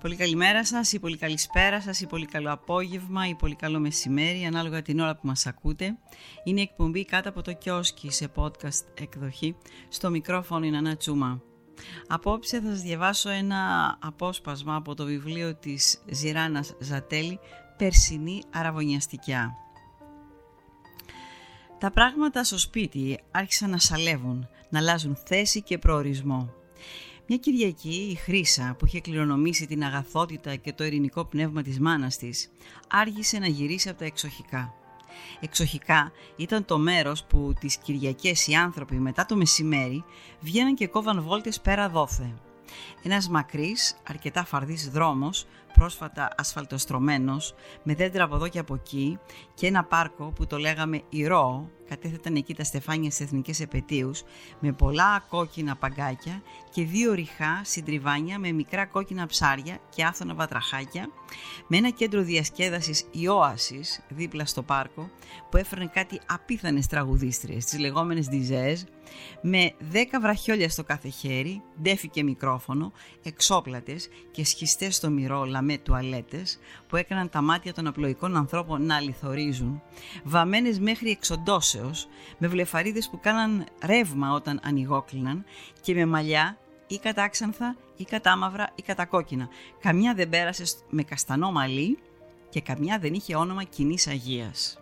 Πολύ καλημέρα σας ή πολύ καλησπέρα σας ή πολύ καλό απόγευμα ή πολύ καλό μεσημέρι ανάλογα την ώρα που μας ακούτε. Είναι η εκπομπή κάτω από το κιόσκι σε podcast εκδοχή. Στο μικρόφωνο είναι Ανά Τσούμα. Απόψε θα σας διαβάσω ένα απόσπασμα από το βιβλίο της Ζηράνας Ζατέλη «Περσινή αραβωνιαστικιά». Τα πράγματα στο σπίτι άρχισαν να σαλεύουν, να αλλάζουν θέση και προορισμό. Μια Κυριακή η Χρύσα που είχε κληρονομήσει την αγαθότητα και το ειρηνικό πνεύμα της μάνας της άργησε να γυρίσει από τα εξοχικά. Εξοχικά ήταν το μέρος που τις Κυριακές οι άνθρωποι μετά το μεσημέρι βγαίναν και κόβαν βόλτες πέρα δόθε. Ένας μακρύς, αρκετά φαρδής δρόμος, πρόσφατα ασφαλτοστρωμένος, με δέντρα από εδώ και από εκεί και ένα πάρκο που το λέγαμε Ηρώ, κατέθεταν εκεί τα στεφάνια στις εθνικές επαιτίους, με πολλά κόκκινα παγκάκια και δύο ριχά συντριβάνια με μικρά κόκκινα ψάρια και άφθονα βατραχάκια, με ένα κέντρο διασκέδασης Ιώασης δίπλα στο πάρκο, που έφερνε κάτι απίθανες τραγουδίστριες, τις λεγόμενες διζέες, με δέκα βραχιόλια στο κάθε χέρι, ντέφι και μικρόφωνο, εξόπλατες και σχιστές στο μυρό λαμέ τουαλέτες που έκαναν τα μάτια των απλοϊκών ανθρώπων να αληθορίζουν, βαμμένες μέχρι εξοντώσεως, με βλεφαρίδες που κάναν ρεύμα όταν ανοιγόκλιναν και με μαλλιά ή κατάξανθα ή κατάμαυρα ή κατακόκκινα. Καμιά δεν πέρασε με καστανό μαλλί και καμιά δεν είχε όνομα κοινής Αγίας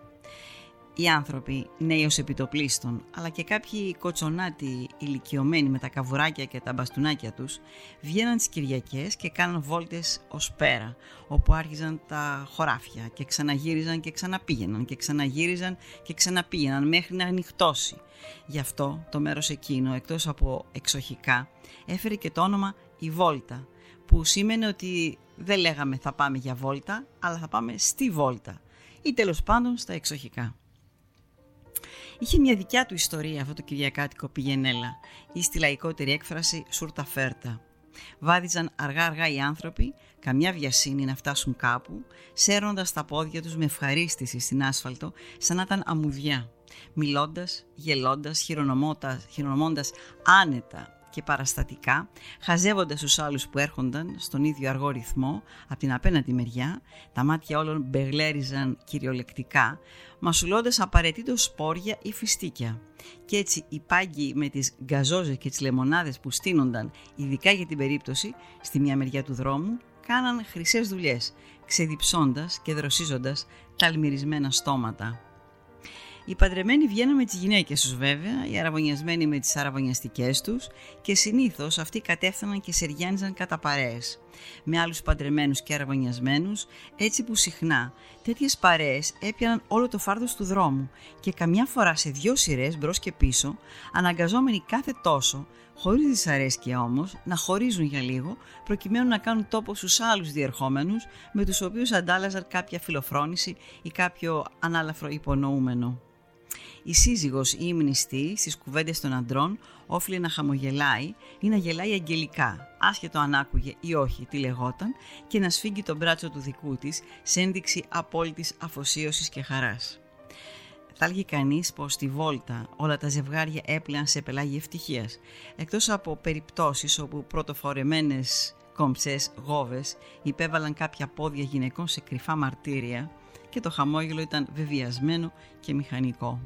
οι άνθρωποι νέοι ως επιτοπλίστων, αλλά και κάποιοι κοτσονάτοι ηλικιωμένοι με τα καβουράκια και τα μπαστούνάκια τους, βγαίναν τις Κυριακές και κάναν βόλτες ως πέρα, όπου άρχιζαν τα χωράφια και ξαναγύριζαν και ξαναπήγαιναν και ξαναγύριζαν και ξαναπήγαιναν μέχρι να ανοιχτώσει. Γι' αυτό το μέρος εκείνο, εκτός από εξοχικά, έφερε και το όνομα «Η Βόλτα», που σήμαινε ότι δεν λέγαμε θα πάμε για βόλτα, αλλά θα πάμε στη βόλτα ή τέλος πάντων στα εξοχικά. Είχε μια δικιά του ιστορία αυτό το Κυριακάτικο πηγενέλα ή στη λαϊκότερη έκφραση σούρτα φέρτα. Βάδιζαν αργά-αργά οι άνθρωποι, καμιά βιασύνη να φτάσουν κάπου, σέρνοντας τα πόδια τους με ευχαρίστηση στην άσφαλτο, σαν να ήταν αμμουδιά. Μιλώντας, γελώντας, χειρονομώντας άνετα και παραστατικά, χαζεύοντας τους άλλους που έρχονταν στον ίδιο αργό ρυθμό από την απέναντι μεριά, τα μάτια όλων μπεγλέριζαν κυριολεκτικά, μασουλώντας απαραίτητο σπόρια ή φιστίκια. Και έτσι οι πάγκοι με τις γκαζόζες και τις λεμονάδες που στείνονταν ειδικά για την περίπτωση στη μια μεριά του δρόμου, κάναν χρυσές δουλειές, ξεδιψώντας και δροσίζοντας τα αλμυρισμένα στόματα. Οι παντρεμένοι βγαίνουν με τις γυναίκες τους βέβαια, οι αραβωνιασμένοι με τις αραβωνιαστικές τους και συνήθως αυτοί κατέφθαναν και σεριάνιζαν κατά παρέες με άλλους παντρεμένους και αραβωνιασμένους, έτσι που συχνά τέτοιες παρέες έπιαναν όλο το φάρδος του δρόμου και καμιά φορά σε δυο σειρές μπρος και πίσω, αναγκαζόμενοι κάθε τόσο, χωρίς δυσαρέσκεια όμως, να χωρίζουν για λίγο, προκειμένου να κάνουν τόπο στους άλλους διερχόμενους, με τους οποίους αντάλλαζαν κάποια φιλοφρόνηση ή κάποιο ανάλαφρο υπονοούμενο. Η σύζυγος ή η μνηστή στις κουβέντες των αντρών όφιλε να χαμογελάει ή να γελάει αγγελικά, άσχετο αν άκουγε ή όχι τι λεγόταν και να σφίγγει τον μπράτσο του δικού της σε ένδειξη απόλυτης αφοσίωσης και χαράς. Θα έλεγε κανείς πως στη Βόλτα όλα τα ζευγάρια έπλεαν σε πελάγι ευτυχίας, εκτός από περιπτώσεις όπου πρωτοφορεμένες κομψές γόβες υπέβαλαν κάποια πόδια γυναικών σε κρυφά μαρτύρια και το χαμόγελο ήταν βεβαιασμένο και μηχανικό.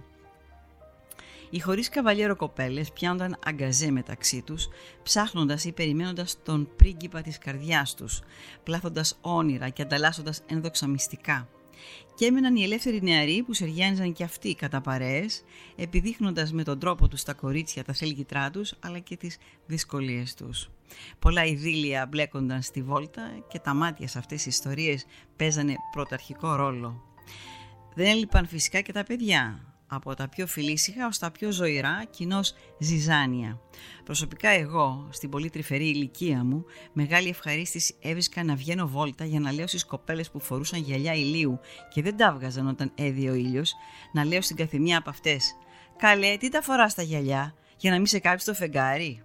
Οι χωρίς καβαλιέρο κοπέλες πιάνονταν αγκαζέ μεταξύ τους, ψάχνοντας ή περιμένοντας τον πρίγκιπα της καρδιάς τους, πλάθοντας όνειρα και ανταλλάσσοντας ένδοξα μυστικά. Και έμεναν οι ελεύθεροι νεαροί που σεριάνιζαν και αυτοί κατά παρέες, επιδείχνοντας με τον τρόπο τους στα κορίτσια τα θέλγητρά τους, αλλά και τις δυσκολίες τους. Πολλά ειδήλια μπλέκονταν στη βόλτα και τα μάτια σε αυτές τις ιστορίες παίζανε πρωταρχικό ρόλο. Δεν έλειπαν φυσικά και τα παιδιά, από τα πιο φιλήσυχα ως τα πιο ζωηρά, κοινώς ζυζάνια. Προσωπικά εγώ, στην πολύ τρυφερή ηλικία μου, μεγάλη ευχαρίστηση έβρισκα να βγαίνω βόλτα για να λέω στις κοπέλες που φορούσαν γυαλιά ηλίου και δεν τα βγάζαν όταν έδιε ο ήλιος, να λέω στην καθημιά από αυτές «Καλέ, τι τα φοράς τα γυαλιά, για να μην σε κάψει το φεγγάρι»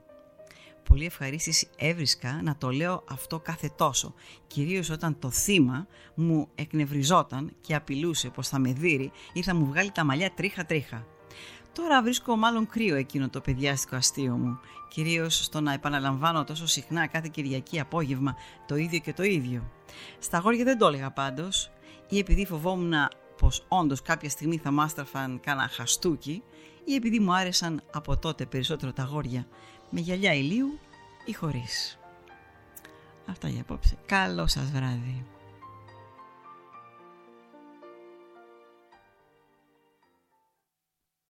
πολύ ευχαρίστηση έβρισκα να το λέω αυτό κάθε τόσο, κυρίως όταν το θύμα μου εκνευριζόταν και απειλούσε πως θα με δείρει ή θα μου βγάλει τα μαλλιά τρίχα τρίχα. Τώρα βρίσκω μάλλον κρύο εκείνο το παιδιάστικο αστείο μου, κυρίως στο να επαναλαμβάνω τόσο συχνά κάθε Κυριακή απόγευμα το ίδιο και το ίδιο. Στα γόρια δεν το έλεγα πάντως, ή επειδή φοβόμουν πως όντως κάποια στιγμή θα μάστραφαν κάνα χαστούκι, ή επειδή μου άρεσαν από τότε περισσότερο τα γόρια με γυαλιά ηλίου ή χωρίς. Αυτά για απόψε. Καλό σας βράδυ.